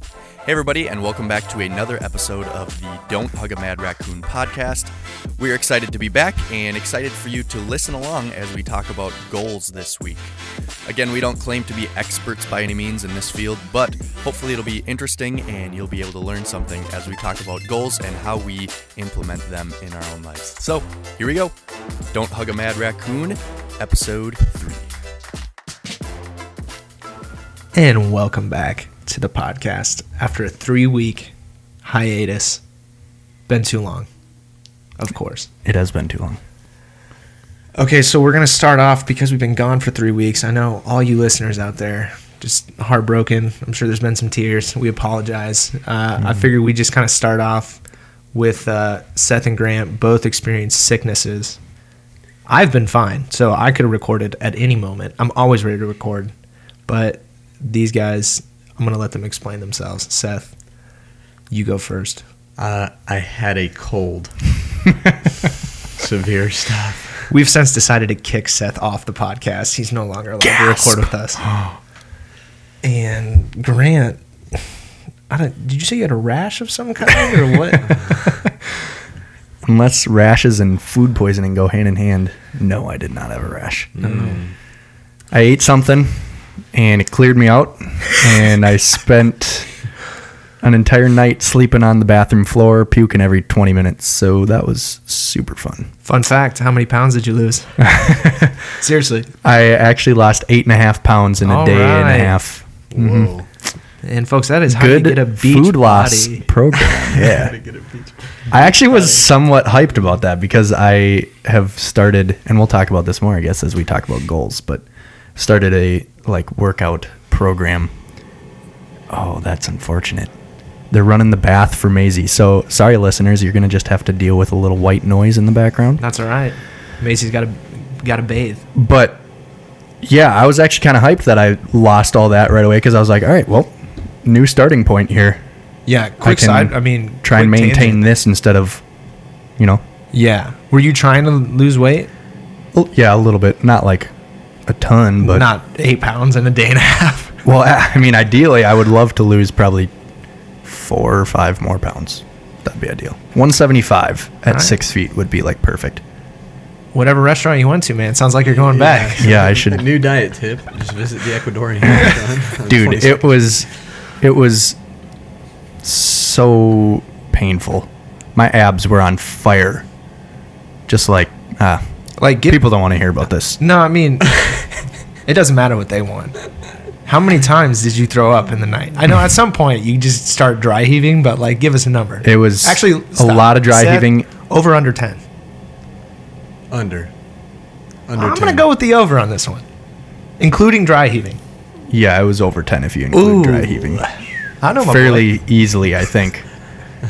Hey, everybody, and welcome back to another episode of the Don't Hug a Mad Raccoon podcast. We're excited to be back and excited for you to listen along as we talk about goals this week. Again, we don't claim to be experts by any means in this field, but hopefully it'll be interesting and you'll be able to learn something as we talk about goals and how we implement them in our own lives. So, here we go Don't Hug a Mad Raccoon, episode 3. And welcome back to the podcast after a three week hiatus. Been too long, of course. It has been too long. Okay, so we're going to start off because we've been gone for three weeks. I know all you listeners out there just heartbroken. I'm sure there's been some tears. We apologize. Uh, I figured we just kind of start off with uh, Seth and Grant both experienced sicknesses. I've been fine, so I could have recorded at any moment. I'm always ready to record, but these guys, I'm going to let them explain themselves. Seth, you go first. Uh, I had a cold. Severe stuff. We've since decided to kick Seth off the podcast. He's no longer allowed to record with us. and Grant, I don't, did you say you had a rash of some kind or what? Unless rashes and food poisoning go hand in hand, no, I did not have a rash. I ate something and it cleared me out, and I spent an entire night sleeping on the bathroom floor, puking every 20 minutes. So that was super fun. Fun fact: How many pounds did you lose? Seriously. I actually lost eight and a half pounds in a All day and a half. Mm-hmm. Whoa. And folks, that is how you Good get a beach food loss body. program. Yeah. Get a beach. I actually was somewhat hyped about that because I have started, and we'll talk about this more, I guess, as we talk about goals, but started a like workout program. Oh, that's unfortunate. They're running the bath for Maisie. So sorry, listeners, you're gonna just have to deal with a little white noise in the background. That's all right. Macy's got to got to bathe. But yeah, I was actually kind of hyped that I lost all that right away because I was like, all right, well, new starting point here. Yeah, quick can side. I mean, Try and maintain tangent. this instead of, you know, Yeah. Were you trying to lose weight? Well, yeah, a little bit, not like a ton, but Not eight pounds in a day and a half. well, I I mean, ideally, I would love to lose probably four or five more pounds. That'd be ideal. 175 at Alright. six feet would be like perfect. Whatever restaurant you went to, man. Sounds like you're going back. Yeah, I should- A New diet tip: just visit the Ecuadorian. restaurant Dude, it was, it was so painful. My abs were on fire. Just like, ah, Like, get people don't want to hear about this. No, I mean, it doesn't matter what they want. How many times did you throw up in the night? I know at some point you just start dry heaving, but like, give us a number. It was actually a lot of dry Seth, heaving. Over under ten. under. Under. I'm 10. gonna go with the over on this one, including dry heaving. Yeah, it was over 10 if you include dry heaving. I know my fairly boy. easily, I think.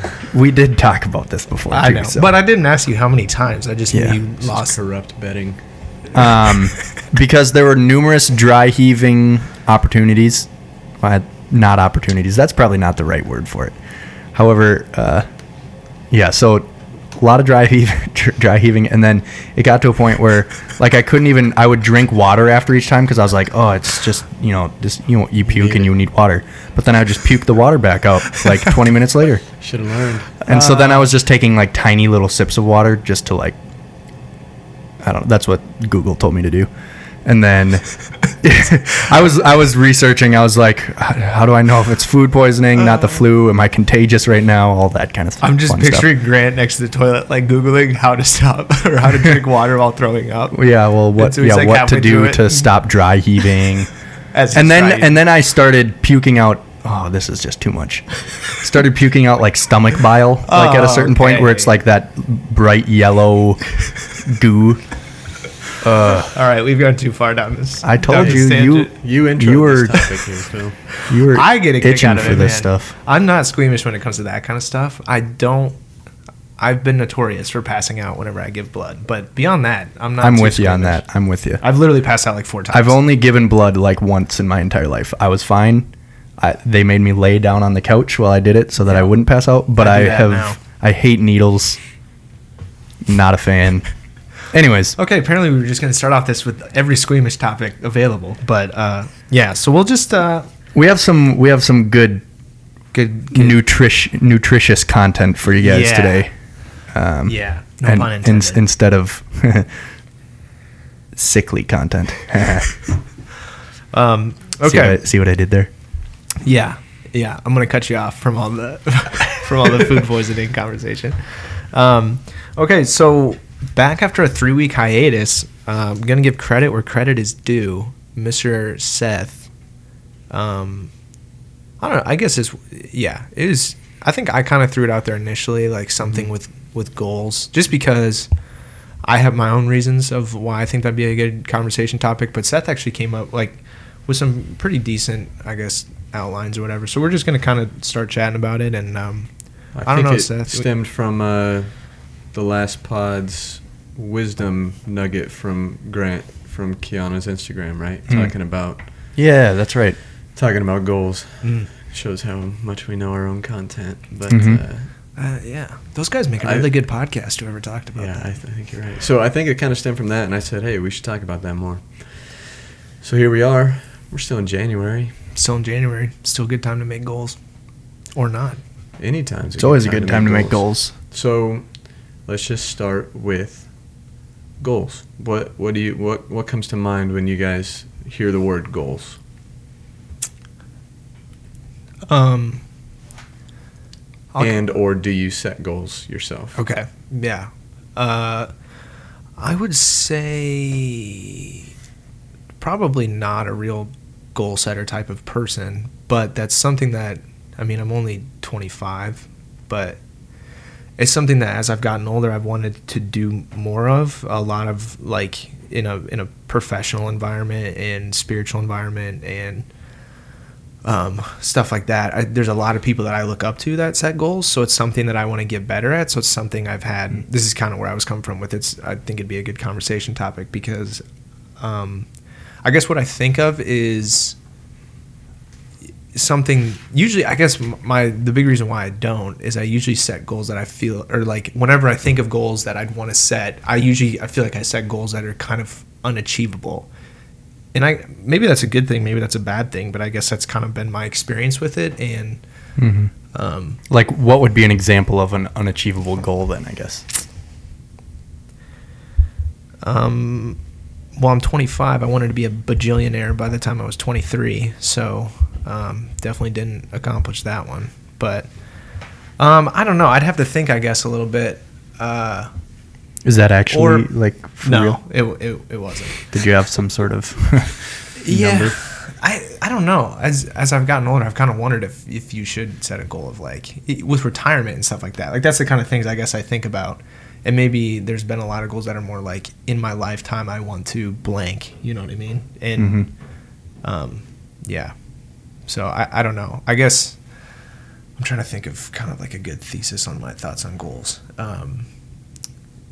we did talk about this before. I too, know, so. but I didn't ask you how many times. I just Yeah. knew you This lost. corrupt betting. um, because there were numerous dry heaving opportunities. Uh, not opportunities. That's probably not the right word for it. However, uh, yeah. So a lot of dry heave, dry heaving, and then it got to a point where, like, I couldn't even. I would drink water after each time because I was like, oh, it's just you know, just you know, you puke and you need water. But then I would just puke the water back out like 20 minutes later. Should have learned. And so then I uh, was just taking like tiny little sips of water just to like I don't know, that's what Google told me to do. And then I was I was researching. I was like, how do I know if it's food poisoning, not the uh. flu? Am I contagious right now? All that kind of stuff. I'm just fun stuff. picturing Grant next to the toilet, like googling how to stop or how to drink water while throwing up. Yeah, well, what so yeah, like, what to do to stop dry heaving? As and then trying. and then I started puking out. Oh, this is just too much. Started puking out like stomach bile, like at a Oh, certain point where it's like that bright yellow goo. Uh, All right, we've gone too far down this. I told this you, you tangent. You intro You were- this topic here, Phil. you were I get a kick itching out of for it, this man. stuff. I'm not squeamish when it comes to that kind of stuff. I don't. I've been notorious for passing out whenever I give blood, but beyond that, I'm not. I'm too with you on squeamish. that. I'm with you. I've literally passed out like four times. I've only given blood like once in my entire life. I was fine. I, they made me lay down on the couch while I did it so that I wouldn't pass out. But I I, do that have now. I hate needles. Not a fan. Anyways, Okay, apparently we were just going to start off this with every squeamish topic available, but uh, yeah, so we'll just uh, we have some we have some good good, good nutrish nutritious content for you guys Yeah. today. Um, yeah. No and pun in- instead of sickly content. um, See what, okay. I, see what I did there? Yeah, yeah. I'm gonna cut you off from all the from all the food poisoning conversation. Um, okay, so back after a three week hiatus, uh, I'm gonna give credit where credit is due. Mr. Seth. Um, I don't know. I guess it's yeah. It is. I think I kind of threw it out there initially, like something with with goals, just because. I have my own reasons of why I think that'd be a good conversation topic, but Seth actually came up like with some pretty decent, I guess, outlines or whatever. So we're just gonna kind of start chatting about it, and um, I, I don't think know, it Seth. stemmed from uh, the last pod's wisdom nugget from Grant from Kiana's Instagram, right? Hmm. Talking about Yeah, that's right. talking about goals. mm, Shows how much we know our own content. But Mhm. uh, uh, yeah, those guys make a I- really good podcast. Whoever talked about yeah, I, that. th- I think you're right. So I think it kind of stemmed from that, and I said, hey, we should talk about that more. So here we are. We're still in January. Still in January, still a good time to make goals, or not. Anytime. It's always a good time to make goals. So let's just start with goals. What what do you what what comes to mind when you guys hear the word goals? Um. I'll- and or do you set goals yourself? Okay. Yeah. Uh, I would say probably not a real goal setter type of person, but that's something that I mean, I'm only 25, but it's something that as I've gotten older, I've wanted to do more of. A lot of like in a in a professional environment and spiritual environment and um, stuff like that. I, there's a lot of people that I look up to that set goals, so it's something that I want to get better at. So it's something I've had. This is kind of where I was coming from with it. I think it'd be a good conversation topic because, um, I guess what I think of is something. Usually, I guess my the big reason why I don't is I usually set goals that I feel or like whenever I think of goals that I'd want to set, I usually I feel like I set goals that are kind of unachievable and I maybe that's a good thing, maybe that's a bad thing, but I guess that's kind of been my experience with it. And hmm um, Like, what would be an example of an unachievable goal then? I guess. um, well, I'm 25. I wanted to be a bajillionaire by the time I was 23, so um, definitely didn't accomplish that one. But um, I don't know. I'd have to think, I guess, a little bit. Uh, Is that actually Or- like no, real? it, it it wasn't. Did you have some sort of Yeah. I I don't know. As as I've gotten older, I've kind of wondered if if you should set a goal of like with retirement and stuff like that. Like that's the kind of things I guess I think about. And maybe there's been a lot of goals that are more like in my lifetime I want to blank. You know what I mean? And Mhm. um, yeah. So I I don't know. I guess I'm trying to think of kind of like a good thesis on my thoughts on goals. Um,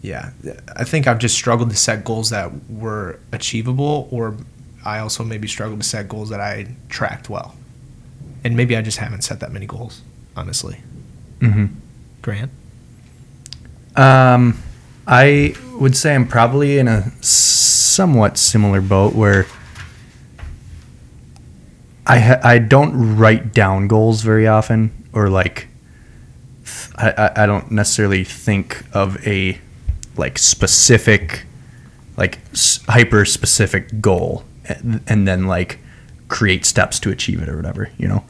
yeah, I think I've just struggled to set goals that were achievable, or I also maybe struggled to set goals that I tracked well. And maybe I just haven't set that many goals, honestly. hmm Grant? Um, I would say I'm probably in a somewhat similar boat where I ha- I don't write down goals very often, or like I I don't necessarily think of a like specific like hyper specific goal and, and then like create steps to achieve it or whatever you know?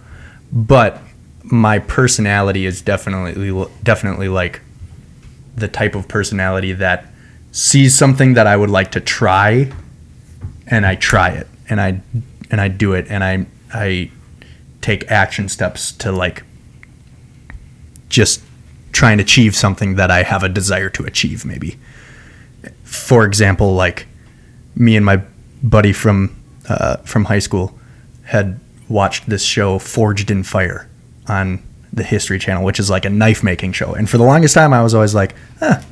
But my personality is definitely definitely like the type of personality that sees something that I would like to try and I try it and I and I do it and I I take action steps to like just try and achieve something that I have a desire to achieve maybe for example like me and my buddy from uh, from high school had watched this show Forged in Fire on the History Channel, which is like a knife making show. And for the longest time, I was always like, eh,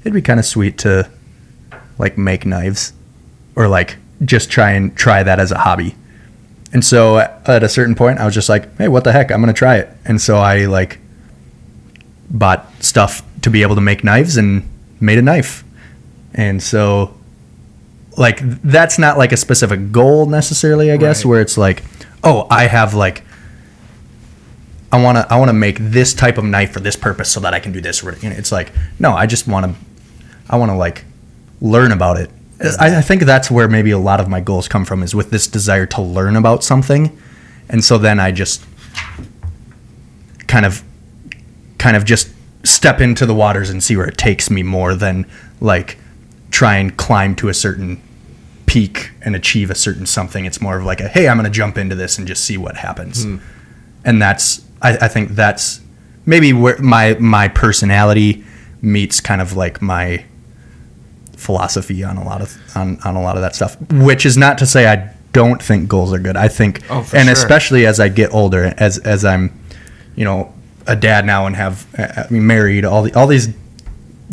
it'd be kind of sweet to like make knives or like just try and try that as a hobby. And so at a certain point, I was just like, hey, what the heck? I'm going to try it. And so I like bought stuff to be able to make knives and made a knife. And so like that's not like a specific goal necessarily, I guess, Right. where it's like, oh, I have like I want to I want to make this type of knife for this purpose so that I can do this. You know, it's like no, I just want to I want to like learn about it. I, I think that's where maybe a lot of my goals come from is with this desire to learn about something, and so then I just kind of kind of just step into the waters and see where it takes me more than like try and climb to a certain peak and achieve a certain something. It's more of like a hey, I'm going to jump into this and just see what happens. Hmm. And that's I, I think that's maybe where my my personality meets kind of like my philosophy on a lot of on, on a lot of that stuff. Which is not to say I don't think goals are good. I think Oh, and sure. especially as I get older, as as I'm, you know, a dad now and have uh, I mean, married, all the all these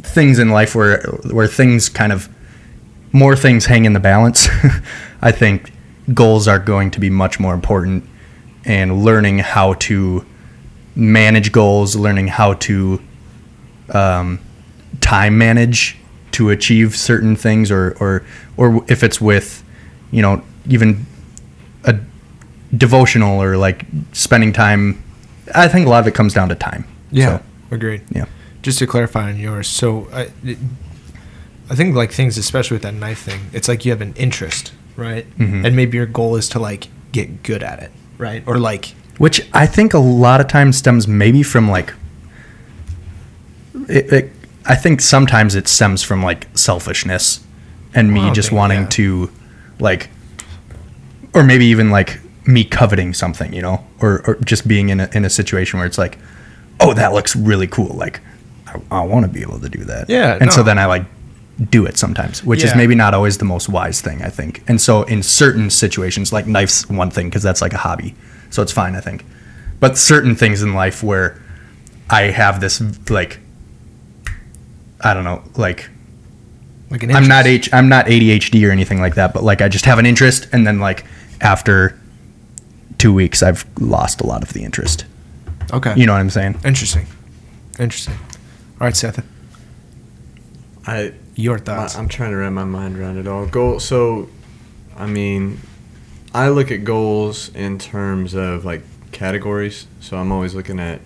things in life where where things kind of more things hang in the balance. I think goals are going to be much more important, and learning how to manage goals, learning how to um, time manage to achieve certain things, or or or if it's with, you know, even a devotional or like spending time. I think a lot of it comes down to time. Yeah, So, agreed. yeah. Just to clarify on yours, so I, I think like things, especially with that knife thing, it's like you have an interest, right? Mhm. And maybe your goal is to like get good at it, right? Or like, which I think a lot of times stems maybe from like it, it I think sometimes it stems from like selfishness and me oh, Well, just think, wanting yeah. to like or maybe even like me coveting something, you know, or, or just being in a, in a situation where it's like, oh, that looks really cool. Like, I, I want to be able to do that. Yeah, And so then I like do it sometimes, which is maybe not always the most wise thing, I think. And so in certain situations, like knife's one thing because that's like a hobby, so it's fine, I think. But certain things in life where I have this like, I don't know, like like an I'm not interest. H I'm not ADHD or anything like that, but like I just have an interest, and then like after two weeks, I've lost a lot of the interest. Okay. You know what I'm saying? Interesting. Interesting. All right, Seth. I Your My- thoughts? I'm trying to wrap my mind around it all. Goal. So, I mean, I look at goals in terms of like categories. So I'm always looking at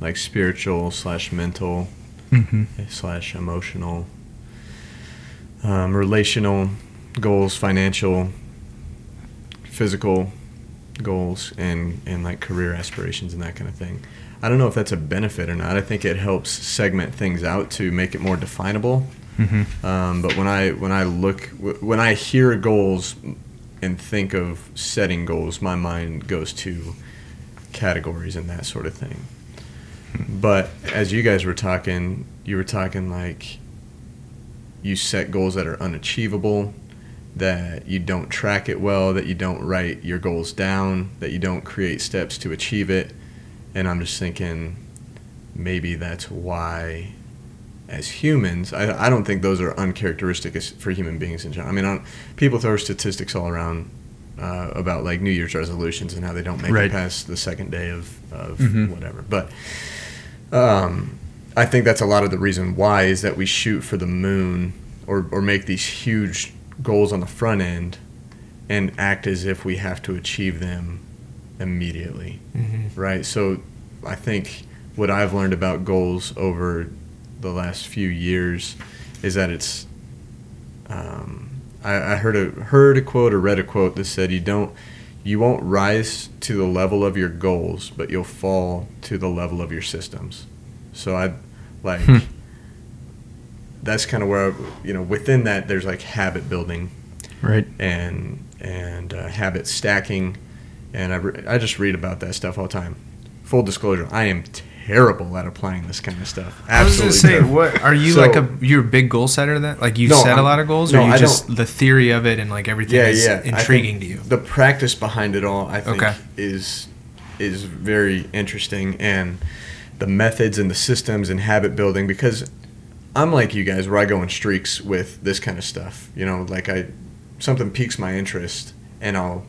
like spiritual slash mental Mm-hmm. slash emotional, um, relational goals, financial, physical goals, and and like career aspirations and that kind of thing. I don't know if that's a benefit or not. I think it helps segment things out to make it more definable. Mm-hmm. Um, but when I when I look when I hear goals and think of setting goals, my mind goes to categories and that sort of thing. But as you guys were talking, you were talking like you set goals that are unachievable, that you don't track it well, that you don't write your goals down, that you don't create steps to achieve it. And I'm just thinking maybe that's why as humans, I, I don't think those are uncharacteristic for human beings in general. I mean, I people throw statistics all around uh, about like New Year's resolutions and how they don't make Right. it past the second day of, of Mhm. whatever. But um, I think that's a lot of the reason why is that we shoot for the moon or, or make these huge goals on the front end and act as if we have to achieve them immediately Mhm. right? So I think what I've learned about goals over the last few years is that it's. Um, I, I heard a heard a quote or read a quote that said you don't you won't rise to the level of your goals, but you'll fall to the level of your systems. So I like Hmm. that's kind of where I, you know within that there's like habit building Right. and and uh, habit stacking, and I, re- I just read about that stuff all the time. Full disclosure, I am terrible at applying this kind of stuff. I was Absolutely. gonna say, what are you So- like a you're a big goal setter then? Like you No, set a I'm- lot of goals, no, or you I just the theory of it and like everything yeah, is yeah. Intriguing to you? The practice behind it all, I think, Okay. is is very interesting, and the methods and the systems and habit building. Because I'm like you guys, where I go in streaks with this kind of stuff. You know, like I something piques my interest, and I'll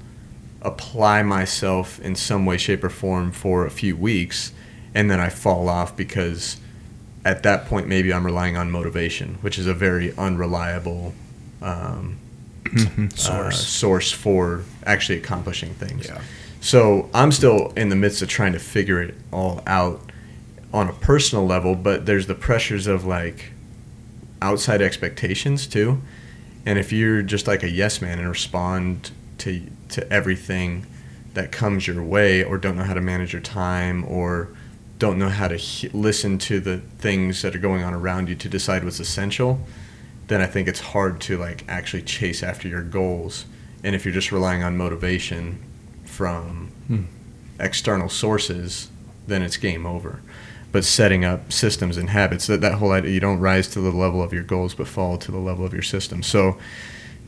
apply myself in some way, shape, or form for a few weeks, and then I fall off because at that point maybe I'm relying on motivation, which is a very unreliable. Um, Mm-hmm. uh, source for actually accomplishing things. Yeah. So I'm still in the midst of trying to figure it all out on a personal level, but there's the pressures of like outside expectations too. And if you're just like a yes man and respond to to everything that comes your way, or don't know how to manage your time, or don't know how to he- listen to the things that are going on around you to decide what's essential, then I think it's hard to like actually chase after your goals. And if you're just relying on motivation from Hmm. external sources, then it's game over. But setting up systems and habits, that, that whole idea, you don't rise to the level of your goals, but fall to the level of your system. So,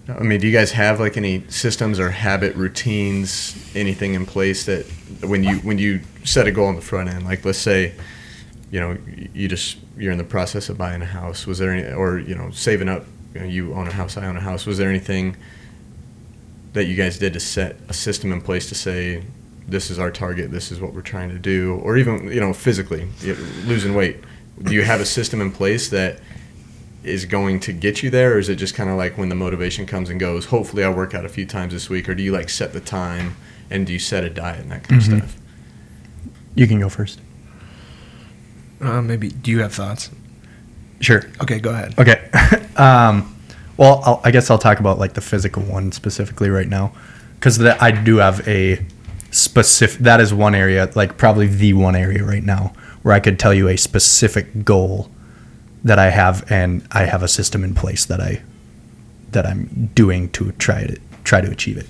I mean, do you guys have like any systems or habit routines, anything in place that when you when you set a goal on the front end, like let's say, you know, you just you're in the process of buying a house. Was there any, or you know, saving up? You, know, you own a house, I own a house. Was there anything that you guys did to set a system in place to say this is our target, this is what we're trying to do, or even you know physically losing weight? Do you have a system in place that is going to get you there, or is it just kind of like when the motivation comes and goes? Hopefully, I work out a few times this week, or do you like set the time and do you set a diet and that kind Mhm. of stuff? You can go first. Uh, maybe. Do you have thoughts? Sure. Okay, go ahead. Okay. um, well, I'll, I guess I'll talk about like the physical one specifically right now, because I do have a specific. That is one area, like probably the one area right now where I could tell you a specific goal that I have, and I have a system in place that I that I'm doing to try to try to achieve it.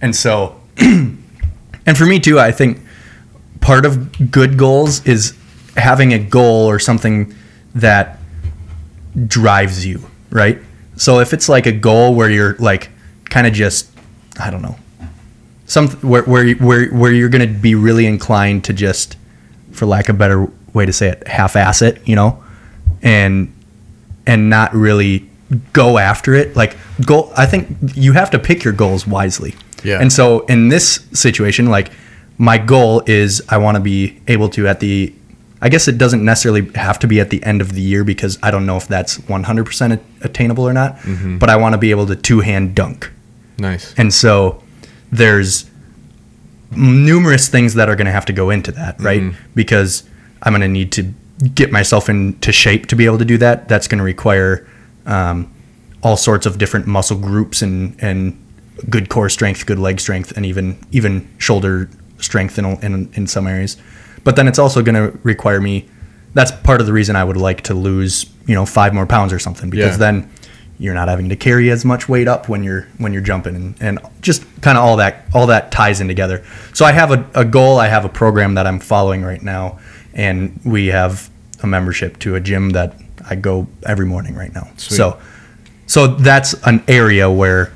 And so, and for me too, I think part of good goals is having a goal or something that drives you, right? So if it's like a goal where you're like kind of just I don't know. Some where where where where you're to be really inclined to just for lack of a better way to say it, half-ass it, you know? And and not really go after it. Like goal I think you have to pick your goals wisely. Yeah. And so in this situation like my goal is I want to be able to at the I guess it doesn't necessarily have to be at the end of the year because I don't know if that's 100% attainable or not, but I want to be able to two-hand dunk. Nice. And so there's numerous things that are going to have to go into that, right? Mhm. Because I'm going to need to get myself into shape to be able to do that. That's going to require um, all sorts of different muscle groups and and good core strength, good leg strength, and even even shoulder strength in in, in some areas. But then it's also going to require me. That's part of the reason I would like to lose, you know, five more pounds or something because Yeah. then you're not having to carry as much weight up when you're when you're jumping and, and just kind of all that all that ties in together so i have a, a goal i have a program that i'm following right now and we have a membership to a gym that i go every morning right now Sweet. so so that's an area where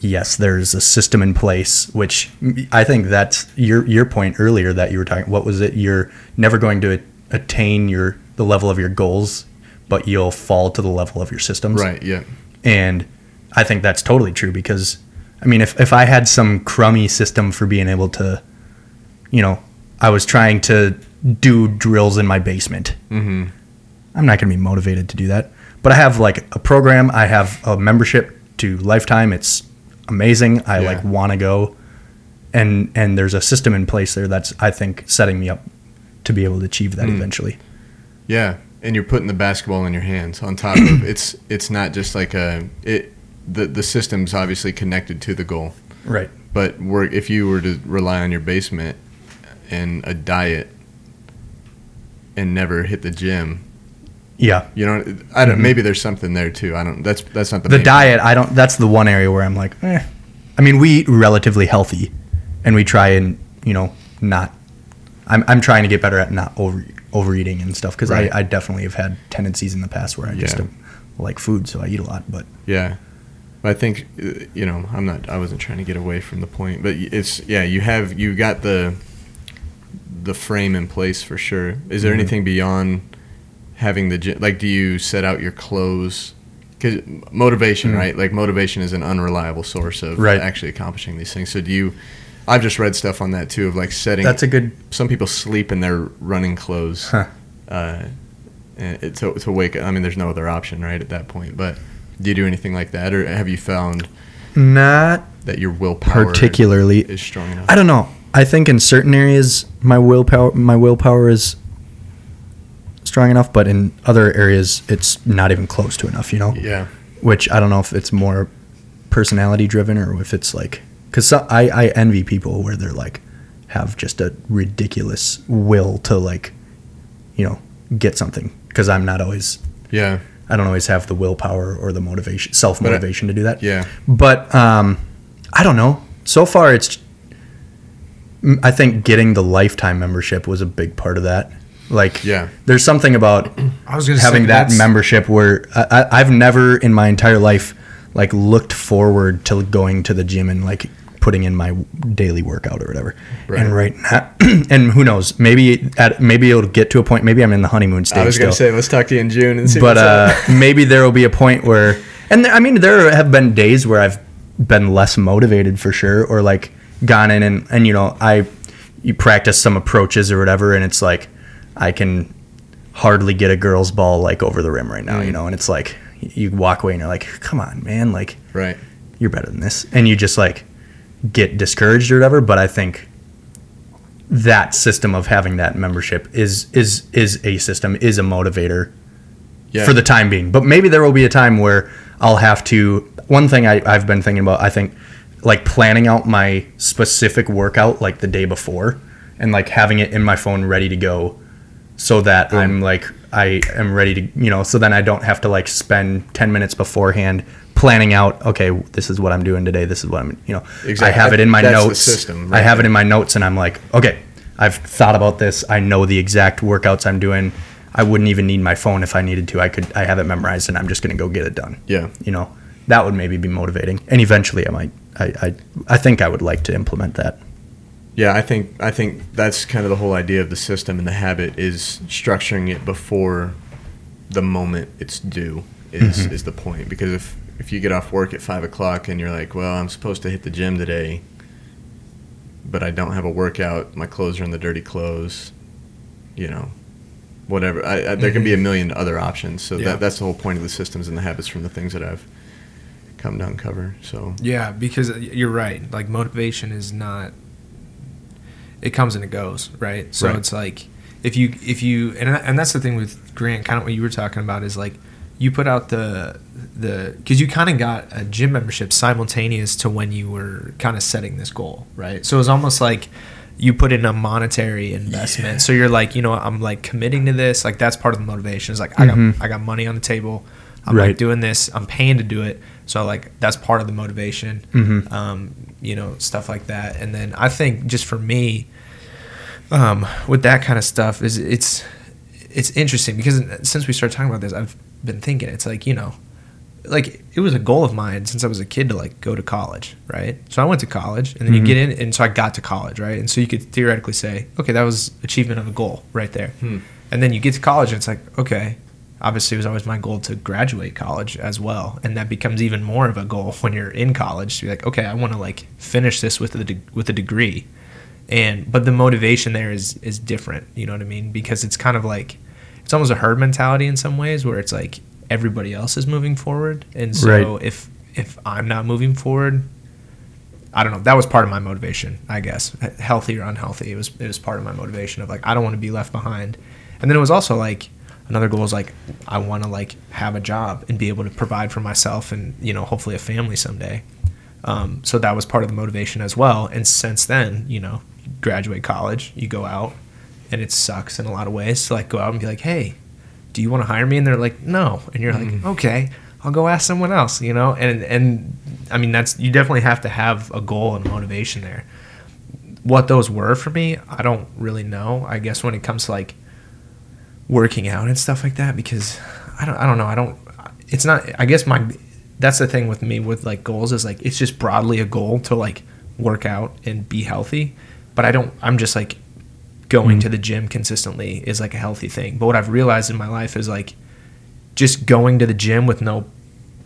yes there's a system in place which i think that's your your point earlier that you were talking what was it you're never going to attain your the level of your goals but you'll fall to the level of your systems Right. Yeah. and I think that's totally true because, I mean, if, if I had some crummy system for being able to, you know, I was trying to do drills in my basement, Mm-hmm. I'm not going to be motivated to do that. But I have like a program, I have a membership to Lifetime. It's amazing. I Yeah. like want to go. And, and there's a system in place there that's, I think, setting me up to be able to achieve that Mm. eventually. Yeah, and you're putting the basketball in your hands on top of it's it's not just like a it the the system's obviously connected to the goal. Right. But if you were to rely on your basement and a diet and never hit the gym, Yeah. you know, I don't. Maybe there's something there too. I don't. That's that's not the the diet i don't that's the one area where i'm like eh. i mean we eat relatively healthy and we try and you know not i'm, I'm trying to get better at not over overeating and stuff because Right. I, I definitely have had tendencies in the past where i just Yeah. don't like food so i eat a lot but Yeah. But I think uh, you know, I'm not I wasn't trying to get away from the point, but it's yeah, you have you got the the frame in place for sure. Is there Mhm. anything beyond having the like do you set out your clothes cuz motivation, Mhm. right? Like motivation is an unreliable source of Right. actually accomplishing these things. So do you I've just read stuff on that too of like setting that's a good some people sleep in their running clothes huh. uh, to, to wake up I mean, there's no other option, right, at that point. But do you do anything like that, or have you found not that your willpower particularly is strong enough? I don't know. I think in certain areas my willpower my willpower is strong enough, but in other areas it's not even close to enough. You know. Yeah. Which I don't know if it's more personality driven or if it's like because I I envy people where they're like have just a ridiculous will to like you know get something because I'm not always Yeah. I don't always have the willpower or the motivation, self motivation to do that. Yeah. But um, I don't know. So far, it's. M- I think getting the lifetime membership was a big part of that. Like, Yeah. there's something about I was gonna having say that membership where I, I, I've never in my entire life like looked forward to going to the gym and like putting in my daily workout or whatever. Right. And right now, and who knows? Maybe at maybe it'll get to a point. Maybe I'm in the honeymoon stage. I was gonna say let's talk to you in June and see. but what's uh, maybe there will be a point where, and there, I mean, there have been days where I've been less motivated for sure, or like gone in and and you know I you practice some approaches or whatever, and it's like I can hardly get a girl's ball like over the rim right now, you mm. know, and it's like you walk away and you're like, come on, man, like right. you're better than this, and you just like get discouraged or whatever. But I think that system of having that membership is is is a system is a motivator Yeah. for the time being. But maybe there will be a time where I'll have to. One thing I, I've been thinking about, I think, like planning out my specific workout like the day before, and like having it in my phone ready to go, so that I'm like I am ready to you know, so then I don't have to like spend ten minutes beforehand planning out. Okay, this is what I'm doing today. This is what I'm you know. exactly. I have it in my That's the notes. system I right have it in my notes, and I'm like, okay, I've thought about this. I know the exact workouts I'm doing. I wouldn't even need my phone if I needed to. I could. I have it memorized, and I'm just gonna go get it done. Yeah. You know, that would maybe be motivating, and eventually, I might. I. I, I think I would like to implement that. Yeah, I think I think that's kind of the whole idea of the system and the habit is structuring it before the moment it's due is Mm-hmm. is the point. Because if if you get off work at five o'clock and you're like, well, I'm supposed to hit the gym today, but I don't have a workout, my clothes are in the dirty clothes, you know, whatever. I, I, there can be a million other options. So Yeah. that that's the whole point of the systems and the habits from the things that I've come to uncover. So Yeah, because uh, you're right. Like motivation is not. It comes and it goes, right? So Right. it's like if you if you and and that's the thing with Grant. Kind of what you were talking about is like you put out the the because you kind of got a gym membership simultaneous to when you were kind of setting this goal, right? So it was almost like you put in a monetary investment. So you're like, you know, I'm like committing to this. Like that's part of the motivation. Is like I got mm-hmm. I got money on the table. I'm like doing this. I'm paying to do it. So like that's part of the motivation. Mhm. Um, you know, stuff like that. And then I think just for me, um, with that kind of stuff is it's it's interesting because since we started talking about this, I've been thinking it's like you know, like it was a goal of mine since I was a kid to like go to college, right? So I went to college, and then you get in, and so I got to college, right? And so you could theoretically say, okay, that was achievement of a goal right there. And then you get to college, and it's like, okay, obviously it was always my goal to graduate college as well, and that becomes even more of a goal when you're in college to be like, okay, I want to like finish this with a de- with a degree, and but the motivation there is is different. You know what I mean? Because it's kind of like it's almost a herd mentality in some ways, where it's like everybody else is moving forward, and so Right. if if I'm not moving forward, I don't know. That was part of my motivation, I guess. Healthy or unhealthy, it was it was part of my motivation of like I don't want to be left behind. And then it was also like another goal is like I want to like have a job and be able to provide for myself and you know hopefully a family someday. Um, so that was part of the motivation as well. And since then, you know, you graduate college, you go out, and it sucks in a lot of ways to like go out and be like, hey, do you want to hire me? And they're like, no. And you're like, okay, I'll go ask someone else, you know? And, and I mean, that's, you definitely have to have a goal and motivation there. What those were for me, I don't really know. I guess when it comes to like working out and stuff like that, because I don't, I don't know. I don't, it's not, I guess my, that's the thing with me with like goals is like, it's just broadly a goal to like work out and be healthy. But I don't, I'm just like, going mm. to the gym consistently is like a healthy thing. But what I've realized in my life is like just going to the gym with no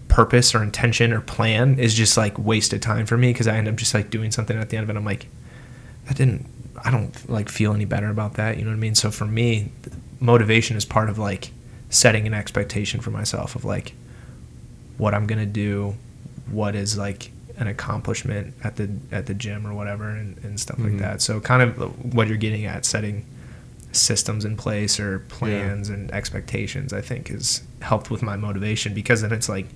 purpose or intention or plan is just like wasted time for me because I end up just like doing something at the end of it. I'm like, that didn't, I don't like feel any better about that. You know what I mean? So for me, motivation is part of like setting an expectation for myself of like what I'm going to do, what is like an accomplishment at the at the gym or whatever and, and stuff Mm-hmm. like that. So kind of what you're getting at setting systems in place or plans and expectations I think has helped with my motivation because then it's like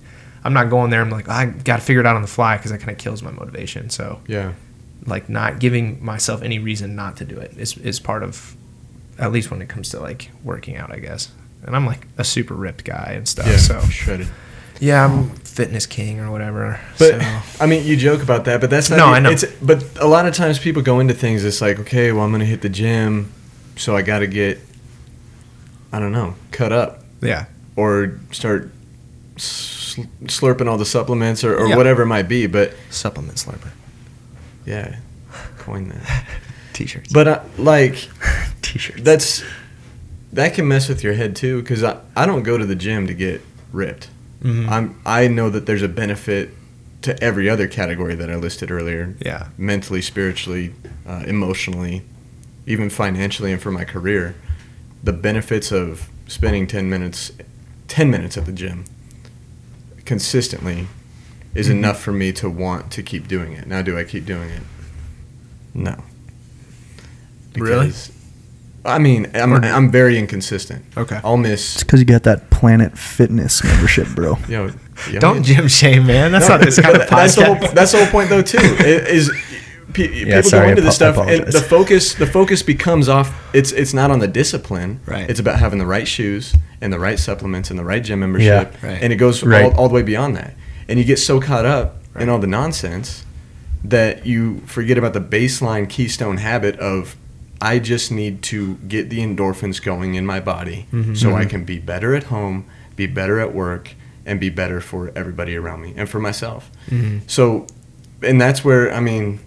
I'm not going there I'm like I got to figure it out on the fly because that kind of kills my motivation. So Yeah. like not giving myself any reason not to do it is is part of at least when it comes to like working out, I guess. And I'm like a super ripped guy and stuff. Yeah. So shredded. yeah, I'm fitness king or whatever. But so, I mean, you joke about that, but that's not. No, the- I know. It's, but a lot of times people go into things. It's like, okay, well, I'm going to hit the gym, so I got to get, I don't know, cut up yeah, or start sl- slurping all the supplements or, or Yeah. whatever it might be. But supplement slurper, yeah, coin that. t-shirts. But uh, like, T-shirts. that's that can mess with your head too. Because I, I don't go to the gym to get ripped. Mhm. I'm I know that there's a benefit to every other category that I listed earlier. yeah, mentally, spiritually, uh, emotionally, even financially, and for my career, the benefits of spending ten minutes, ten minutes at the gym, consistently, is Mhm. enough for me to want to keep doing it. Now, do I keep doing it? No. Really? Because- I mean, I'm, I'm very inconsistent. okay. I'll miss. It's because you got that Planet Fitness membership, bro. You know, you Don't know, gym shame, man. That's No, not this kind of but that's the whole podcast. that's the whole point though too. i- Is pe- people sorry, go into I this stuff and the focus the focus becomes off. It's it's not on the discipline. Right. It's about having the right shoes and the right supplements and the right gym membership. Yeah, right. And it goes Right. all, all the way beyond that. And you get so caught up Right. in all the nonsense that you forget about the baseline keystone habit of I just need to get the endorphins going in my body Mhm. so I can be better at home, be better at work, and be better for everybody around me and for myself. Mhm. So, and that's where I mean,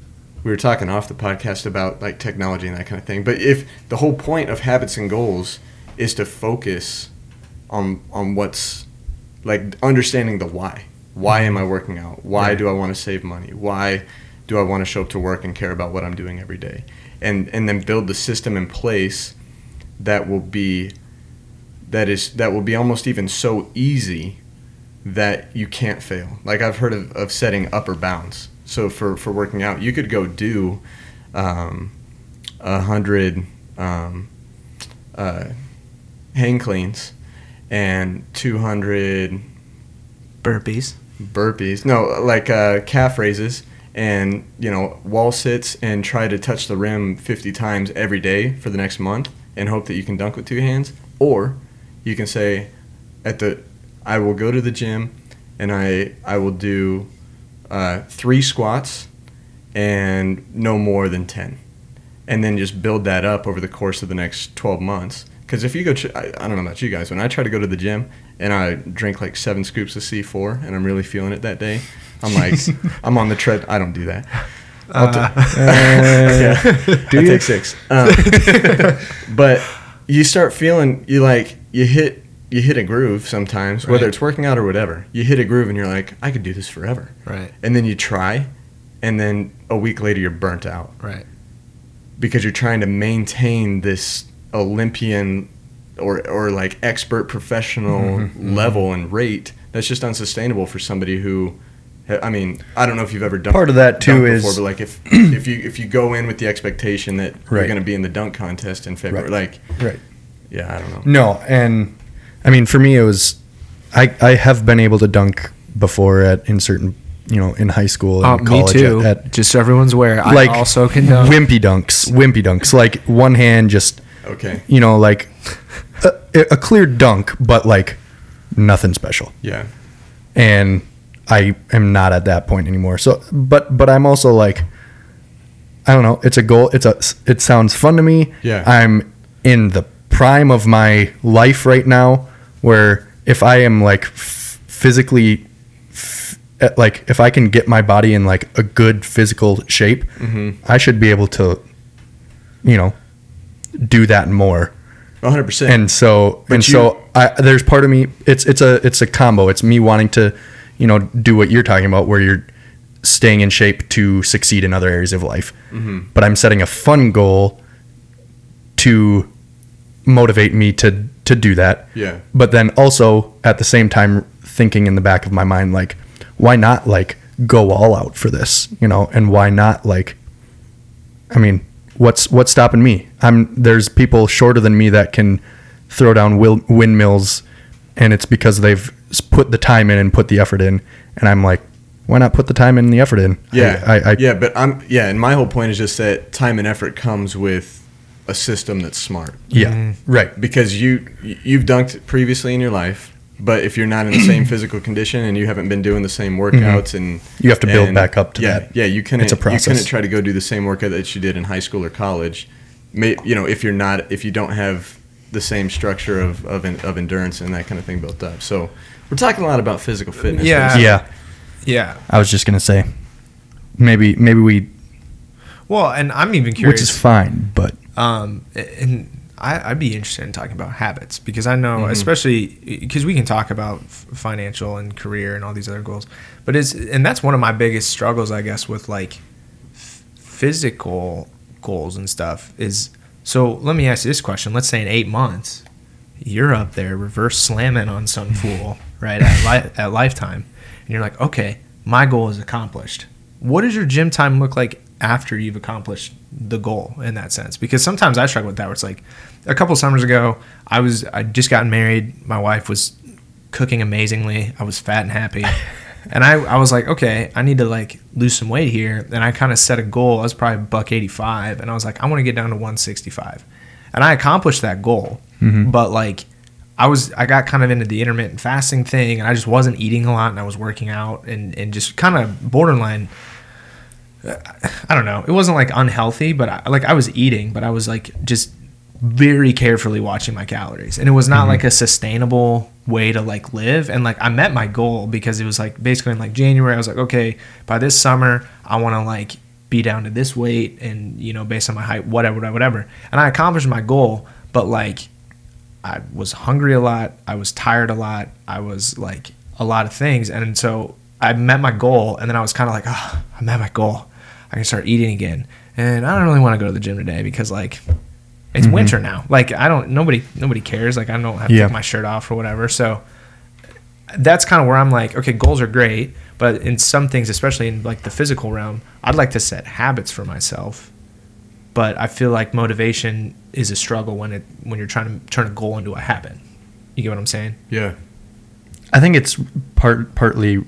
we were talking off the podcast about like technology and that kind of thing. But if the whole point of habits and goals is to focus on on what's like understanding the why. Why am I working out? Why Right. do I want to save money? Why do I want to show up to work and care about what I'm doing every day? And and then build the system in place that will be that is that will be almost even so easy that you can't fail. Like I've heard of, of setting upper bounds. So for, for working out, you could go do um, a hundred um, uh, hang cleans and two hundred Burpees. burpees. No, like uh, calf raises and you know wall sits and try to touch the rim 50 times every day for the next month and hope that you can dunk with two hands. Or you can say at the I will go to the gym and I I will do uh, three squats and no more than 10 and then just build that up over the course of the next 12 months because if you go ch- I, I don't know about you guys when i try to go to the gym and i drink like seven scoops of c4 and i'm really feeling it that day i'm like i'm on the tread i don't do that I'll t- yeah, do I you? take six um, but you start feeling you like you hit you hit a groove sometimes whether it's working out or whatever you hit a groove and you're like i could do this forever Right. and then you try and then a week later you're burnt out Right. because you're trying to maintain this Olympian or or like expert professional Mm-hmm, level and rate that's just unsustainable for somebody who I mean, I don't know if you've ever done Part of that, too, dunked is- before, but like if if you if you go in with the expectation that you're going to be in the dunk contest in February, Right. like Right. yeah, I don't know. No, and I mean for me it was I I have been able to dunk before at in certain you know in high school Uh, and me college too. At, at Just so everyone's aware, like I also can dunk. wimpy dunks, wimpy dunks, like one hand just Okay, you know like a, a clear dunk, but like nothing special. yeah, and I am not at that point anymore. So, but but I'm also like, I don't know. It's a goal. It's a. It sounds fun to me. Yeah. I'm in the prime of my life right now, where if I am like f- physically, f- eh, like if I can get my body in like a good physical shape, mm-hmm. I should be able to, you know, do that more. 100. percent And so But and you- so I, there's part of me. It's it's a it's a combo. It's me wanting to, you know, do what you're talking about, where you're staying in shape to succeed in other areas of life. hmm But I'm setting a fun goal to motivate me to to do that. Yeah, But then also at the same time thinking in the back of my mind like, why not like go all out for this, you know, and why not like I mean, what's what's stopping me? I'm there's people shorter than me that can throw down wil- windmills and it's because they've put the time in and put the effort in and I'm like why not put the time and the effort in? Yeah, I, I, I yeah, but I'm yeah, and my whole point is just that time and effort comes with a system that's smart yeah, mm. right. because you you've dunked previously in your life, but if you're not in the same physical condition and you haven't been doing the same workouts and Mm-hmm. You have to build and- back up to yeah, that. Yeah, you couldn't It's a process. you couldn't try to go do the same workout that you did in high school or college. May, you know, if you're not if you don't have the same structure of, of of endurance and that kind of thing built up. So we're talking a lot about physical fitness. Yeah. Yeah. Yeah. I was just gonna say maybe maybe we Well, and I'm even curious. which is fine, but um, and I, I'd be interested in talking about habits because I know, mm-hmm. especially because we can talk about f- financial and career and all these other goals, but it's and that's one of my biggest struggles, I guess, with like f- physical goals and stuff. Is so. Let me ask you this question: Let's say in eight months, you're up there reverse slamming on some fool, right at li- at lifetime, and you're like, okay, my goal is accomplished. What does your gym time look like after you've accomplished the goal in that sense? Because sometimes I struggle with that. Where it's like a couple summers ago, I was I just gotten married. My wife was cooking amazingly. I was fat and happy. And I, I was like, okay, I need to like lose some weight here. And I kind of set a goal. I was probably buck 85. And I was like, I want to get down to 165. And I accomplished that goal. Mm-hmm. But like, I was, I got kind of into the intermittent fasting thing. And I just wasn't eating a lot and I was working out and, and just kind of borderline. I don't know. It wasn't like unhealthy, but I, like I was eating, but I was like just very carefully watching my calories, and it was not mm-hmm. like a sustainable way to like live. And like I met my goal because it was like basically in like January, I was like, okay, by this summer, I want to like be down to this weight, and you know, based on my height, whatever, whatever, whatever. And I accomplished my goal, but like I was hungry a lot. I was tired a lot. I was like a lot of things. And so I met my goal. And then I was kind of like, oh, I met my goal. I can start eating again. And I don't really want to go to the gym today because like it's mm-hmm. winter now. Like I don't, nobody, nobody cares. Like I don't have to Yeah. take my shirt off or whatever. So that's kind of where I'm like, okay, goals are great. But in some things, especially in like the physical realm, I'd like to set habits for myself but I feel like motivation is a struggle when it when you're trying to turn a goal into a habit. You get what I'm saying? Yeah. I think it's part partly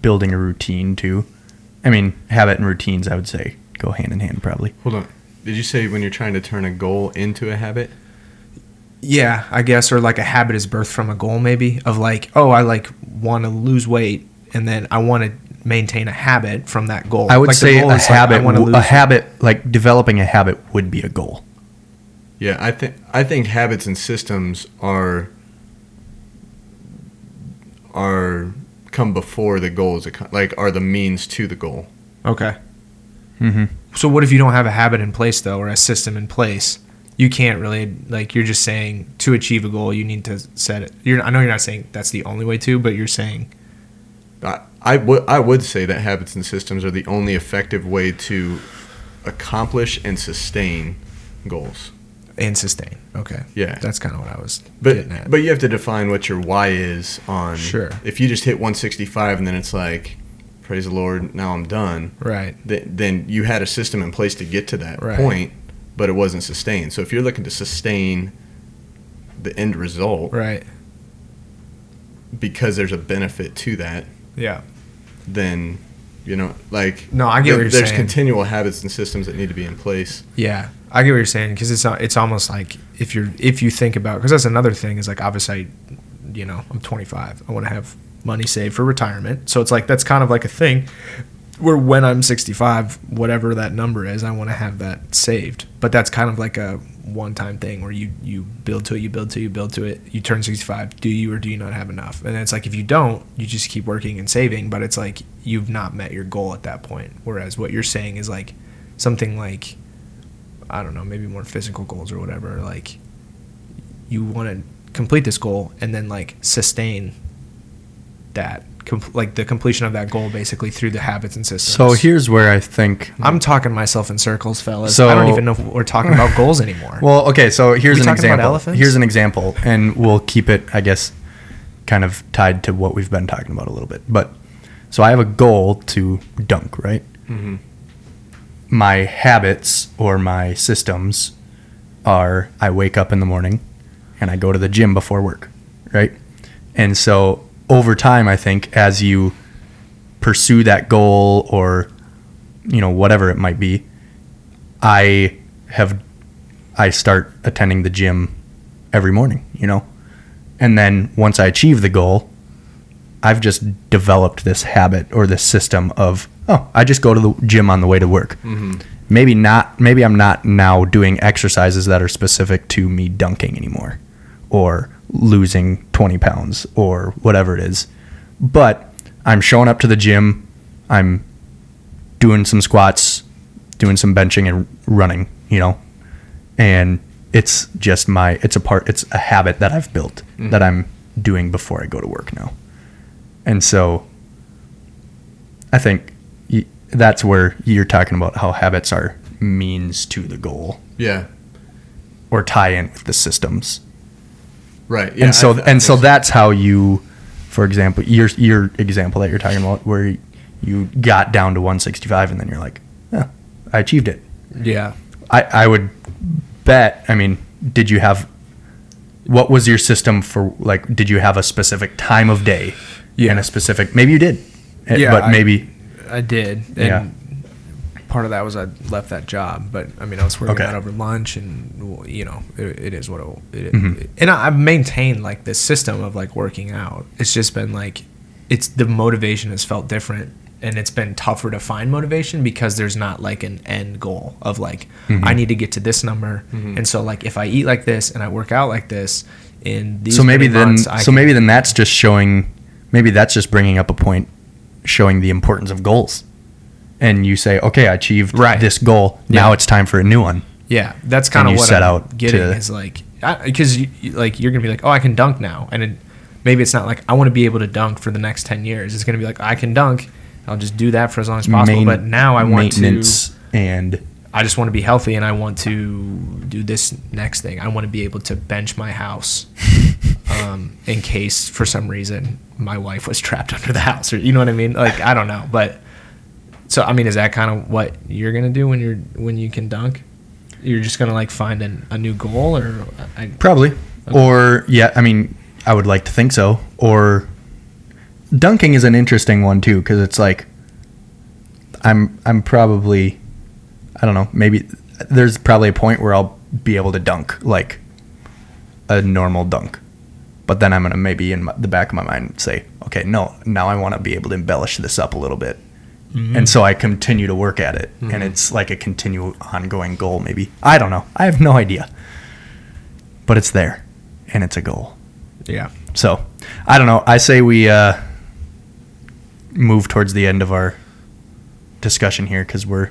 building a routine too. I mean, habit and routines, I would say, go hand in hand probably. Hold on. Did you say when you're trying to turn a goal into a habit? Yeah, I guess, or like a habit is birthed from a goal, maybe of like, oh, I like want to lose weight, and then I want to maintain a habit from that goal. I would Like, say a is, like, habit, wanna w- lose a habit, like developing a habit would be a goal. Yeah, I think I think habits and systems are are come before the goal is like are the means to the goal. Okay. Mm-hmm. So what if you don't have a habit in place though, or a system in place? You can't really like you're just saying to achieve a goal, you need to set it. You're I know you're not saying that's the only way to, but you're saying I I would I would say that habits and systems are the only effective way to accomplish and sustain goals. And sustain. Okay. Yeah. That's kind of what I was getting But at. but you have to define what your why is on. Sure. If you just hit 165 and then it's like, praise the Lord, now I'm done. right. Th- then you had a system in place to get to that Right. point, but it wasn't sustained. So if you're looking to sustain the end result Right. because there's a benefit to that, Yeah. then you know, like No, I get what you're there's saying. continual habits and systems that need to be in place. Yeah. I get what you're saying because it's it's almost like if you're if you think about because that's another thing is like obviously, you know, I'm 25. I want to have money saved for retirement. So it's like that's kind of like a thing where when I'm 65, whatever that number is, I want to have that saved. But that's kind of like a one-time thing where you you build to it, you build to it, you build to it. You turn 65. Do you or do you not have enough? And it's like if you don't, you just keep working and saving. But it's like you've not met your goal at that point. Whereas what you're saying is like something like I don't know, maybe more physical goals or whatever. Like you want to complete this goal and then like sustain that, com- like the completion of that goal basically through the habits and systems. So here's where I think. I'm talking myself in circles, fellas. So- I don't even know if we're talking about goals anymore. Well, okay, so here's an example. Here's an example, and we'll keep it, I guess, kind of tied to what we've been talking about a little bit. But So I have a goal to dunk, right? Mm-hmm. My habits or my systems are I wake up in the morning and I go to the gym before work, right? And so over time, I think as you pursue that goal or you know whatever it might be, I have I start attending the gym every morning, you know. And then once I achieve the goal, I've just developed this habit or this system of oh, I just go to the gym on the way to work. Mm-hmm. Maybe not. Maybe I'm not now doing exercises that are specific to me dunking anymore, or losing 20 pounds or whatever it is. But I'm showing up to the gym. I'm doing some squats, doing some benching and running. You know, and it's just my it's a part it's a habit that I've built mm-hmm. that I'm doing before I go to work now. And so I think that's where you're talking about how habits are means to the goal Yeah. or tie in with the systems. Right. Yeah. and so I- I and so that's how you for example your your example that you're talking about where you got down to 165 and then you're like, yeah, I achieved it. Yeah. I, I would bet. I mean, did you have what was your system for like? Did you have a specific time of day Yeah. and a specific? Maybe you did, eh, Yeah, but I- maybe I did. And Yeah. Part of that was I left that job, but I mean, I was working Okay. out over lunch, and you know, it, it is what it, it Mhm. And I, I've maintained like this system of like working out. It's just been like, it's the motivation has felt different, and it's been tougher to find motivation because there's not like an end goal of like Mm-hmm. I need to get to this number, and so like if I eat like this and I work out like this in these so maybe then months, so can- maybe then that's just showing maybe that's just bringing up a point showing the importance of goals and you say okay i achieved Right. this goal now Yeah. it's time for a new one Yeah, that's kind of you what set I'm out getting to- is like because you, like you're gonna be like, oh, I can dunk now, and it, maybe it's not like I want to be able to dunk for the next ten years. It's gonna be like I can dunk. I'll just do that for as long as possible. Main- but now I want to. maintenance and I just want to be healthy, and I want to do this next thing. I want to be able to bench my house, um, in case for some reason my wife was trapped under the house, or you know what I mean. Like I don't know, but so I mean, is that kind of what you're gonna do when you're when you can dunk? You're just gonna like find an, a new goal, or uh, I, Probably. Or yeah, I mean, I would like to think so. Or dunking is an interesting one too because it's like I'm I'm probably I don't know maybe there's probably a point where I'll be able to dunk like a normal dunk, but then I'm gonna maybe in my, the back of my mind say, okay, no, now I want to be able to embellish this up a little bit. And so I continue to work at it, and it's like a continual, ongoing goal. Maybe I don't know. I have no idea, but it's there, and it's a goal. yeah, So I don't know. I say we uh, move towards the end of our discussion here because we're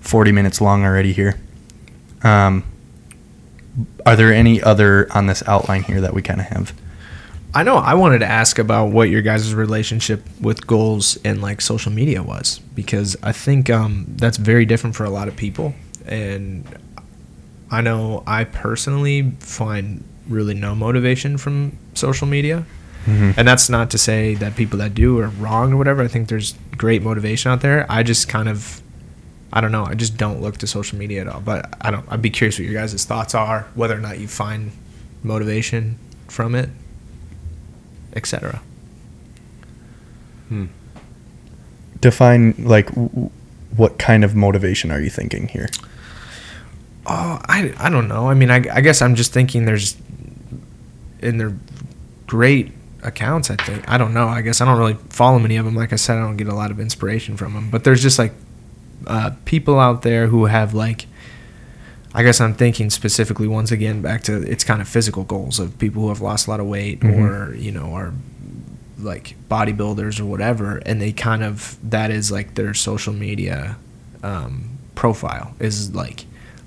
40 minutes long already here. Um, are there any other on this outline here that we kind of have? I know. I wanted to ask about what your guys' relationship with goals and like social media was because I think um, that's very different for a lot of people, and I know I personally find really no motivation from social media. And that's not to say that people that do are wrong or whatever. I think there's great motivation out there. I just kind of, I don't know. I just don't look to social media at all. But I don't. I'd be curious what your guys' thoughts are, whether or not you find motivation from it, etc. Define like w- w- what kind of motivation are you thinking here? Oh, I, I don't know. I mean, I, I guess I'm just thinking there's, and they're great accounts. I think I don't know. I guess I don't really follow many of them. Like I said, I don't get a lot of inspiration from them. But there's just like uh, people out there who have like. I guess I'm thinking specifically once again back to it's kind of physical goals of people who have lost a lot of weight Mhm. or you know are like bodybuilders or whatever, and they kind of that is like their social media um, profile is like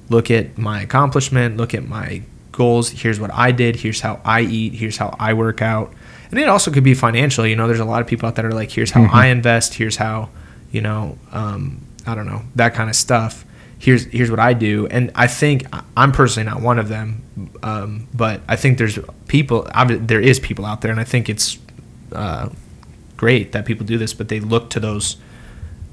look at my accomplishment, look at my goals. Here's what I did. Here's how I eat. Here's how I work out. And it also could be financial. You know, there's a lot of people out there that are like, here's how Mhm. I invest. Here's how, you know, um, I don't know that kind of stuff. Here's here's what I do. And I think I'm personally not one of them, um, but I think there's people. There is people out there, and I think it's uh, great that people do this, but they look to those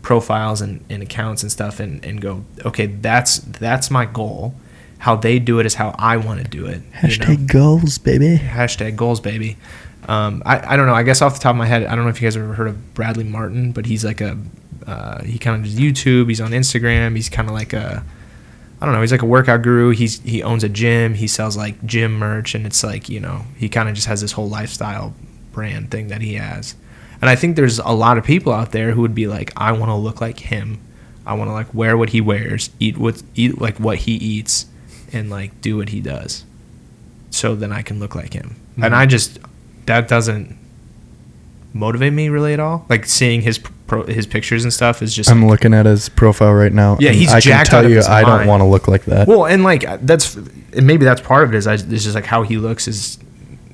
profiles and, and accounts and stuff and, and go, okay, that's that's my goal. How they do it is how I want to do it. you know? Hashtag goals, baby. hashtag goals baby um, I, I don't know i guess off the top of my head i don't know if you guys have ever heard of bradley martyn but he's like a uh, he kind of does youtube he's on instagram he's kind of like a i don't know he's like a workout guru he's he owns a gym he sells like gym merch and it's like you know he kind of just has this whole lifestyle brand thing that he has and i think there's a lot of people out there who would be like i want to look like him i want to like wear what he wears eat what eat like what he eats and like do what he does so then I can look like him. Mm-hmm. And I just that doesn't motivate me really at all. Like seeing his pro, his pictures and stuff is just I'm looking at his profile right now. Yeah, he's I can tell you, I don't want to look like that. well, and like that's and maybe that's part of it. Is I, it's just like how he looks is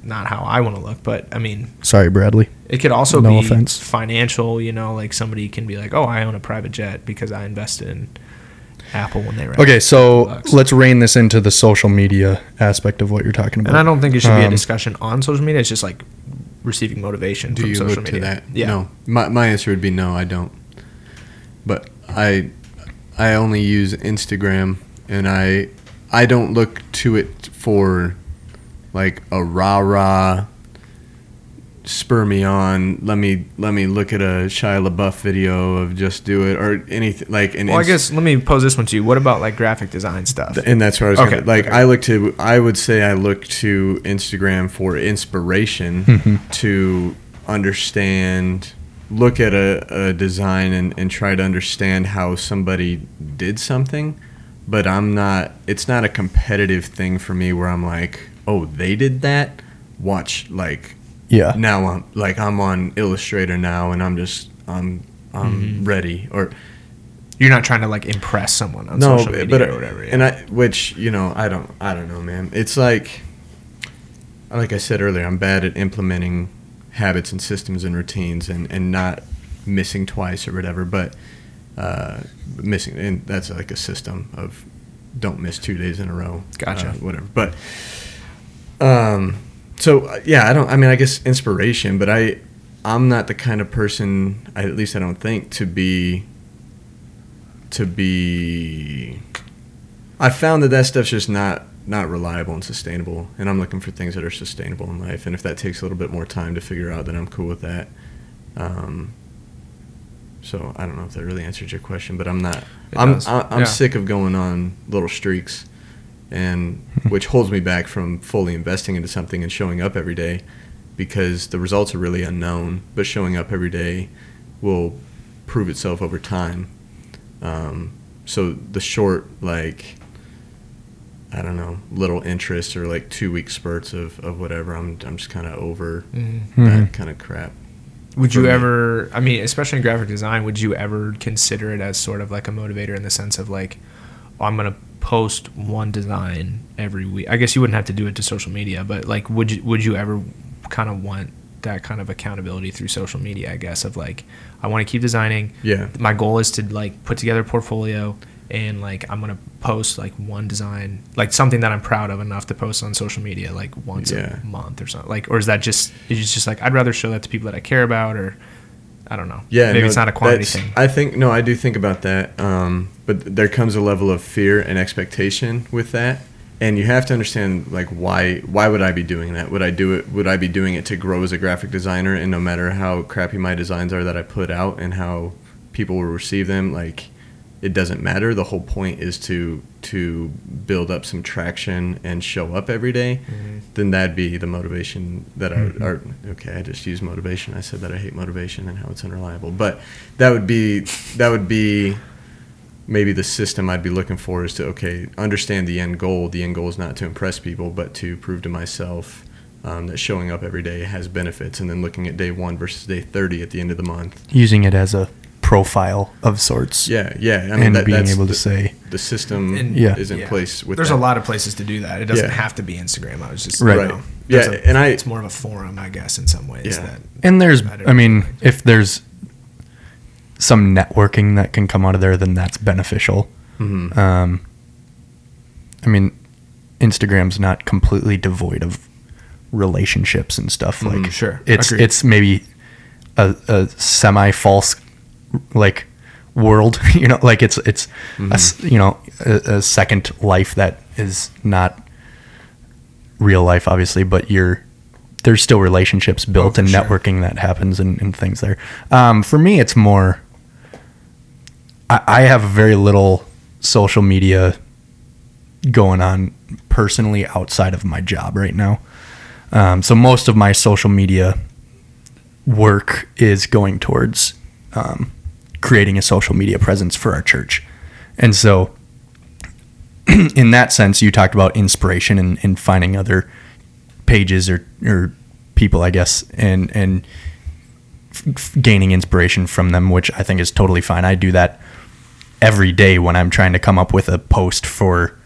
not how I want to look. But I mean, Sorry, Bradley. it could also No be offense. financial. You know, like somebody can be like, oh, I own a private jet because I invested in Apple when they were Okay, so bucks. let's rein this into the social media aspect of what you're talking about. And I don't think it should be a Um, discussion on social media. It's just like receiving motivation Do from you social look media. to that? Yeah. No. My, my answer would be no, I don't. But I I only use Instagram and I I don't look to it for like a rah rah spur me on. Let me let me look at a Shia LaBeouf video of just do it or anything like. And Well, I Inst- guess let me pose this one to you. What about like graphic design stuff? and that's where I was Okay, gonna, like okay. I look to I would say I look to Instagram for inspiration Mm-hmm. to understand look at a, a design and, and try to understand how somebody did something but I'm not it's not a competitive thing for me where I'm like oh they did that watch like yeah. now I'm like I'm on Illustrator now and I'm just I'm I'm Mm-hmm. ready or You're not trying to like impress someone on no, social media but or whatever. Yeah. and I, which you know, I don't, I don't know, man. It's like, like I said earlier, I'm bad at implementing habits and systems and routines, and and not missing twice or whatever. But uh, missing, and that's like a system of don't miss two days in a row. Gotcha. uh, whatever. But um, so uh, yeah, I don't. I mean, I guess inspiration, but I, I'm not the kind of person. I, at least I don't think to be. To be, I found that that stuff's just not not reliable and sustainable, and I'm looking for things that are sustainable in life. And if that takes a little bit more time to figure out, then I'm cool with that. Um, so I don't know if that really answered your question, but I'm not. It I'm does. I, I'm Yeah. sick of going on little streaks, and which holds me back from fully investing into something and showing up every day, because the results are really unknown. But showing up every day will prove itself over time. Um, so the short like. I don't know, little interest or like two week spurts of, of whatever. I'm I'm just kind of over Mhm. Mhm. that kind of crap. Would you me. ever? I mean, especially in graphic design, would you ever consider it as sort of like a motivator in the sense of like, oh, I'm gonna post one design every week? I guess you wouldn't have to do it to social media, but like, would you would you ever kind of want that kind of accountability through social media? I guess of like, I want to keep designing. Yeah. My goal is to like put together a portfolio and like I'm gonna post like one design, like something that I'm proud of enough to post on social media like once Yeah. a month or something. Like, or is that just is it just like I'd rather show that to people that I care about, or I don't know. Yeah, maybe no, it's not a quantity thing. I think no, I do think about that. Um, but there comes a level of fear and expectation with that, and you have to understand like why why would I be doing that? Would I do it? Would I be doing it to grow as a graphic designer? And no matter how crappy my designs are that I put out and how people will receive them, like it doesn't matter. The whole point is to to build up some traction and show up every day. Then that'd be the motivation that I would. Or, okay, I just used motivation. I said that I hate motivation and how it's unreliable. But that would be that would be maybe the system I'd be looking for is to okay understand the end goal. The end goal is not to impress people, but to prove to myself. Um, that showing up every day has benefits, and then looking at day one versus day thirty at the end of the month. Using it as a profile of sorts. Yeah, yeah. I mean, and that, being that's able to say, the system And- Yeah. is in Yeah. place with There's that. a lot of places to do that. It doesn't Yeah. have to be Instagram. I was just Right. You know, Yeah, a- and I- it's more of a forum, I guess, in some ways. Yeah. That and there's, I I mean, know. if there's some networking that can come out of there, then that's beneficial. Mhm. Um, I mean, Instagram's not completely devoid of relationships and stuff. Like, Mhm. Sure. it's Agreed. it's maybe a, a semi false like world. you know, like it's it's a s you know a, a second life that is not real life, obviously, but you're there's still relationships built for and sure. networking that happens and, and things there. Um, for me, it's more. I, I have very little social media going on personally outside of my job right now. Um, so most of my social media work is going towards um, creating a social media presence for our church. And so, in that sense, you talked about inspiration and, and finding other pages or, or people, I guess, and, and f- gaining inspiration from them, which I think is totally fine. I do that every day when I'm trying to come up with a post for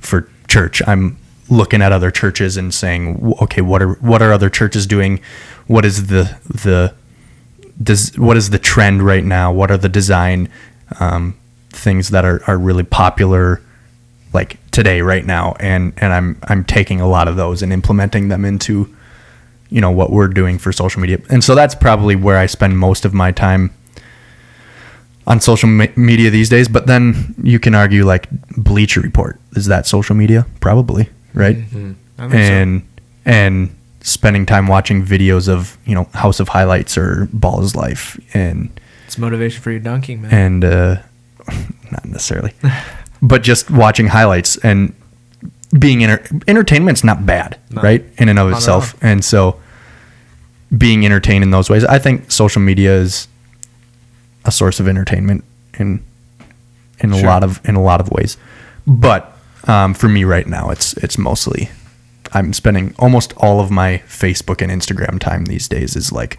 for church. I'm looking at other churches and saying, okay, what are what are other churches doing? What is the the does what is the trend right now? What are the design um, things that are, are really popular like today right now? And and I'm I'm taking a lot of those and implementing them into you know what we're doing for social media. And so that's probably where I spend most of my time on social me- media these days. But then you can argue like Bleacher Report is that social media? Probably, right? I think so. And and spending time watching videos of you know House of Highlights or Ball's Life and It's motivation for your dunking, man. and uh, not necessarily, but just watching highlights and being enter- entertainment's not bad, No. right? In and of Not itself, and so being entertained in those ways, I think social media is a source of entertainment in in a lot of in a lot of ways. But um, for me right now, it's it's mostly I'm spending almost all of my Facebook and Instagram time these days is like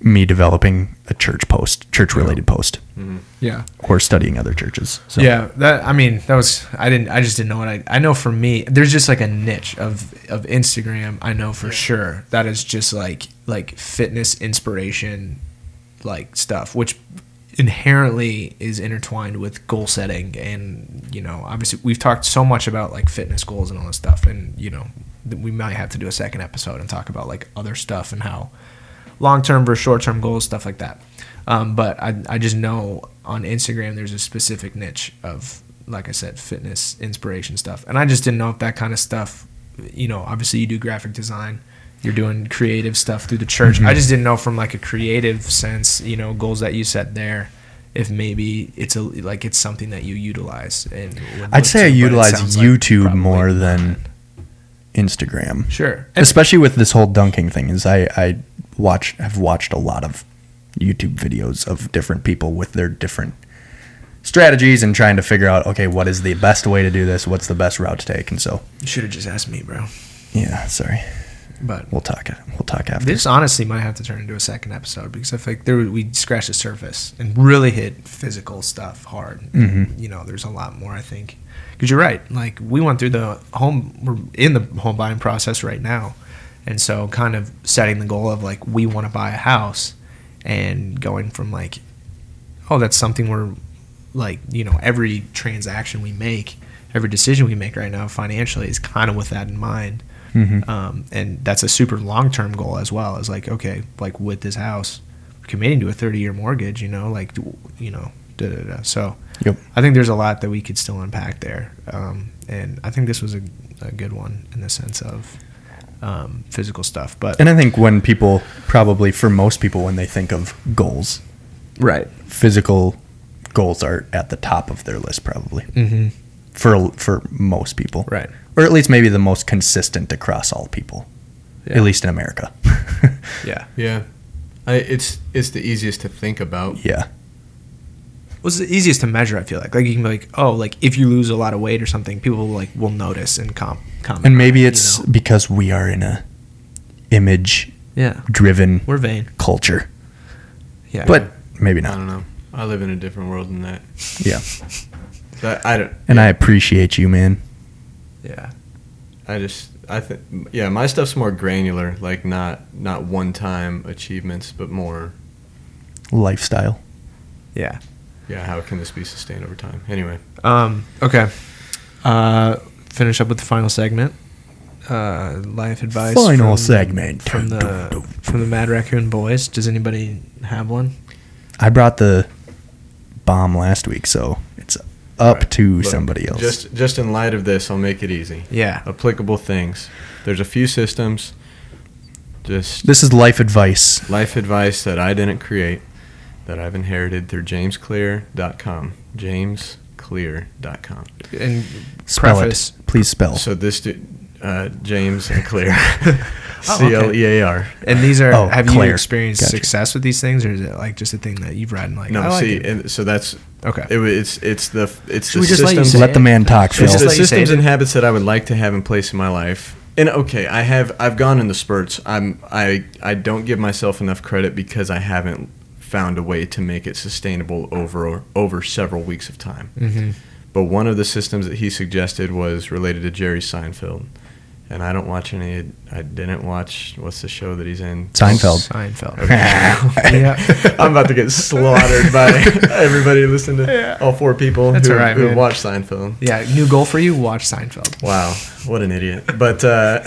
me developing a church post, church related post, mm-hmm. yeah. or studying other churches. So. Yeah, that I mean, that was I didn't I just didn't know what I I know for me there's just like a niche of of Instagram I know for sure. That is just like like fitness inspiration like stuff which inherently is intertwined with goal setting and you know obviously we've talked so much about like fitness goals and all this stuff and you know we might have to do a second episode and talk about like other stuff and how long term versus short term goals, stuff like that. Um, but I, I just know on Instagram there's a specific niche of, like I said, fitness inspiration stuff. And I just didn't know if that kind of stuff, you know, obviously you do graphic design, you're doing creative stuff through the church. I mm-hmm. just didn't know from like a creative sense, you know, goals that you set there. If maybe it's a like it's something that you utilize, and I'd say I utilize sounds like YouTube more not. than Instagram. sure. especially with this whole dunking thing is I, I watch have watched a lot of YouTube videos of different people with their different strategies and trying to figure out okay what is the best way to do this what's the best route to take and so You should have just asked me, bro. yeah sorry But we'll talk we'll talk after This honestly might have to turn into a second episode because I feel like there we scratched the surface and really hit physical stuff hard. Mhm. You know, there's a lot more I think. Because you're right, like we went through the home, we're in the home buying process right now, and so kind of setting the goal of like we want to buy a house, and going from like, oh, that's something we're like you know every transaction we make, every decision we make right now financially is kind of with that in mind Mhm. um, and that's a super long term goal as well. Is like okay, like with this house, committing to a thirty year mortgage. You know, like you know, da da da. So Yep. I think there's a lot that we could still unpack there, um, and I think this was a, a good one in the sense of um, physical stuff. But and I think when people probably for most people when they think of goals right, physical goals are at the top of their list probably mm-hmm. For for most people right, or at least maybe the most consistent across all people Yeah. at least in America yeah. Yeah, I, it's it's the easiest to think about. yeah was the easiest to measure. I feel like like you can be like oh like if you lose a lot of weight or something, people like will notice and com- comment. and maybe on it, it's you know? because we are in a image yeah driven we're vain. culture Yeah, but maybe not. I don't know. I live in a different world than that. yeah That I don't. and i appreciate you man yeah. I just I think yeah, my stuff's more granular, like not not one time achievements, but more lifestyle Yeah. yeah, how can this be sustained over time? Anyway, Um, okay. Uh, finish up with the final segment. uh, life advice. Final from- segment. from the from the Mad Raccoon Boys. Does anybody have one? I brought the bomb last week, so it's up Right. to Look, somebody else. Just just in light of this, I'll make it easy. Yeah. Applicable things. There's a few systems. Just this is life advice. life advice that I didn't create, that I've inherited through jamesclear.com. Jamesclear.com. And Spell preface. it. Please spell. So this du- uh, James and Clear, C L E A R. And these are Oh, have you experienced Gotcha. success with these things, or is it like just a thing that you've read and like No, I like see, it. and so that's okay. it, wa- it's it's the it's Should the we just let you systems. Let the man talk, Should we It's just the let you say systems it? and habits that I would like to have in place in my life. And okay, I have I've gone in the spurts. I'm I I don't give myself enough credit because I haven't found a way to make it sustainable over over several weeks of time. hmm But one of the systems that he suggested was related to Jerry Seinfeld. And I don't watch any I didn't watch what's the show that he's in? Seinfeld. Seinfeld. Okay. yeah. I'm about to get slaughtered by everybody listening to all four people That's who, all right, who watch Seinfeld. Yeah. New goal for you: watch Seinfeld. Wow, what an idiot! But uh,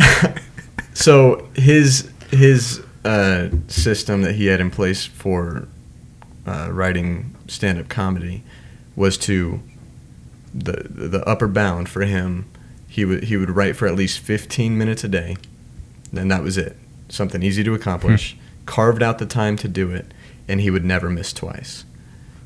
so his his uh, system that he had in place for uh, writing stand up comedy was to the the upper bound for him. He would he would write for at least 15 minutes a day, and that was it. Something easy to accomplish. Hmm. Carved out the time to do it, and he would never miss twice.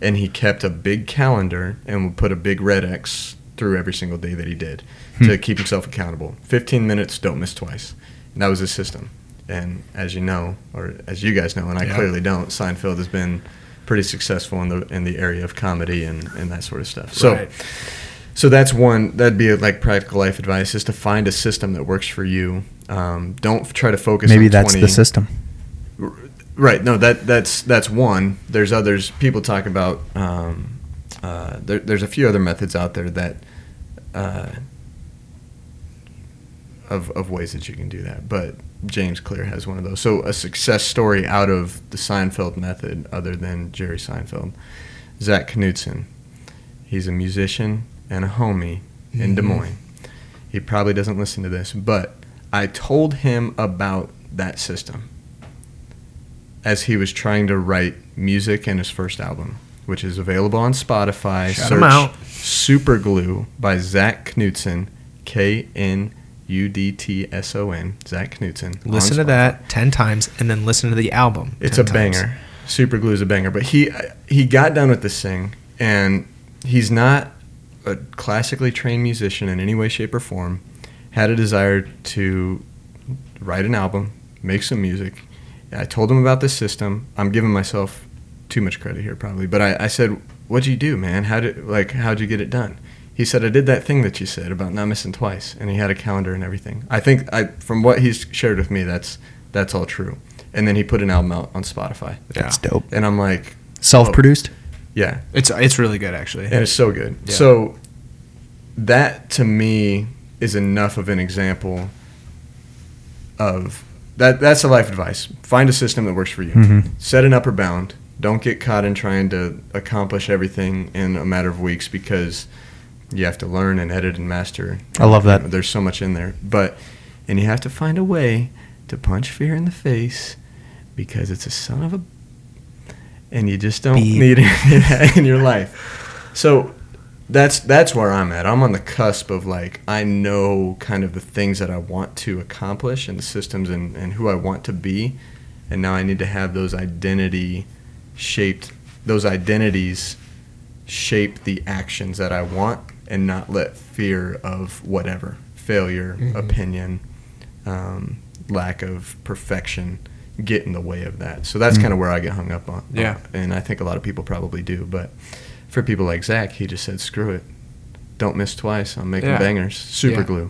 And he kept a big calendar and would put a big red X through every single day that he did hmm. to keep himself accountable. 15 minutes, don't miss twice. And that was his system. And as you know, or as you guys know, and I Yeah. clearly don't, Seinfeld has been pretty successful in the in the area of comedy and, and that sort of stuff. So Right. So that's one that'd be like practical life advice is to find a system that works for you. Um, don't try to focus. Maybe that's 20 the system. Right. No, that that's that's one. There's others. People talk about. Um, uh, there, there's a few other methods out there that. Uh, of, of ways that you can do that, but James Clear has one of those. So a success story out of the Seinfeld method, other than Jerry Seinfeld, Zach Knudtson. He's a musician and a homie in Des. Moines. He probably doesn't listen to this, but I told him about that system as he was trying to write music in his first album, which is available on Spotify. Shout 'em out. Super Glue by Zach Knudtson, K N U D T S O N, Zach Knudtson. Listen to that ten times, and then listen to the album. It's a times. banger. Super Glue is a banger. But he he got done with this thing, and he's not a classically trained musician in any way, shape, or form. Had a desire to write an album, make some music. I told him about this system. I'm giving myself too much credit here, probably. But I, I said, "What'd you do, man? How did like how'd you get it done?" He said, "I did that thing that you said about not missing twice," and he had a calendar and everything. I think I from what he's shared with me, that's that's all true. And then he put an album out on Spotify, Yeah. That's dope. and I'm like, Self-produced. Yeah, It's it's really good actually. and it's so good. Yeah. So that to me is enough of an example of that. That's a life advice. Find a system that works for you. Mhm. Set an upper bound. Don't get caught in trying to accomplish everything in a matter of weeks because you have to learn and edit and master. I love that. There's so much in there, but and you have to find a way to punch fear in the face because it's a son of a and you just don't Beep. need it in your life. So that's that's where I'm at. I'm on the cusp of like I know kind of the things that I want to accomplish and the systems and, and who I want to be. And now I need to have those identity shaped those identities shape the actions that I want and not let fear of whatever failure, Mhm. opinion, um, lack of perfection get in the way of that. So that's Mm. kind of where I get hung up on. Yeah. And I think a lot of people probably do. But for people like Zach, he just said, screw it. Don't miss twice. I'm making Yeah. bangers. Super Yeah. glue.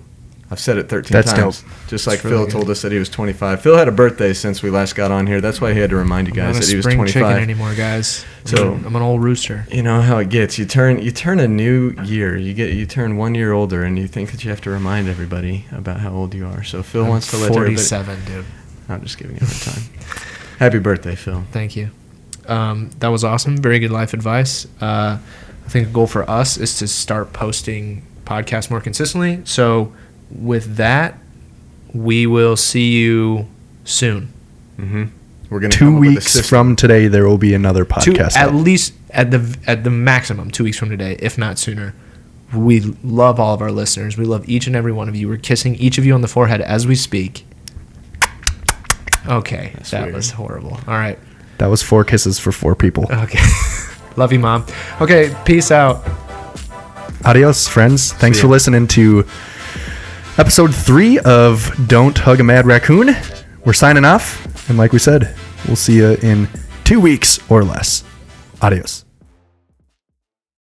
I've said it 13 That's times. Just like really Phil good. told us that he was 25. Phil had a birthday since we last got on here. That's why he had to remind you guys that he was spring chicken 25. anymore, guys. So- I'm an old rooster. You know how it gets. You turn you turn a new year. You get you turn one year older, and you think that you have to remind everybody about how old you are. So Phil I'm wants to let everybody. 47, dude. I'm just giving you a hard time. Happy birthday, Phil. Thank you. Um, that was awesome. Very good life advice. Uh, I think a goal for us is to start posting podcasts more consistently. So, with that, we will see you soon. We're gonna Two up with a weeks from today, there will be another Two, podcast. at up. least at the at the maximum, two weeks from today, if not sooner. We love all of our listeners. We love each and every one of you. We're kissing each of you on the forehead as we speak. Okay, that weird. was horrible. All right. That was four kisses for four people. Okay. love you, mom. Okay, peace out. Adios, friends. Thanks for listening to episode three of Don't Hug a Mad Raccoon. We're signing off. And like we said, we'll see you in two weeks or less. Adios.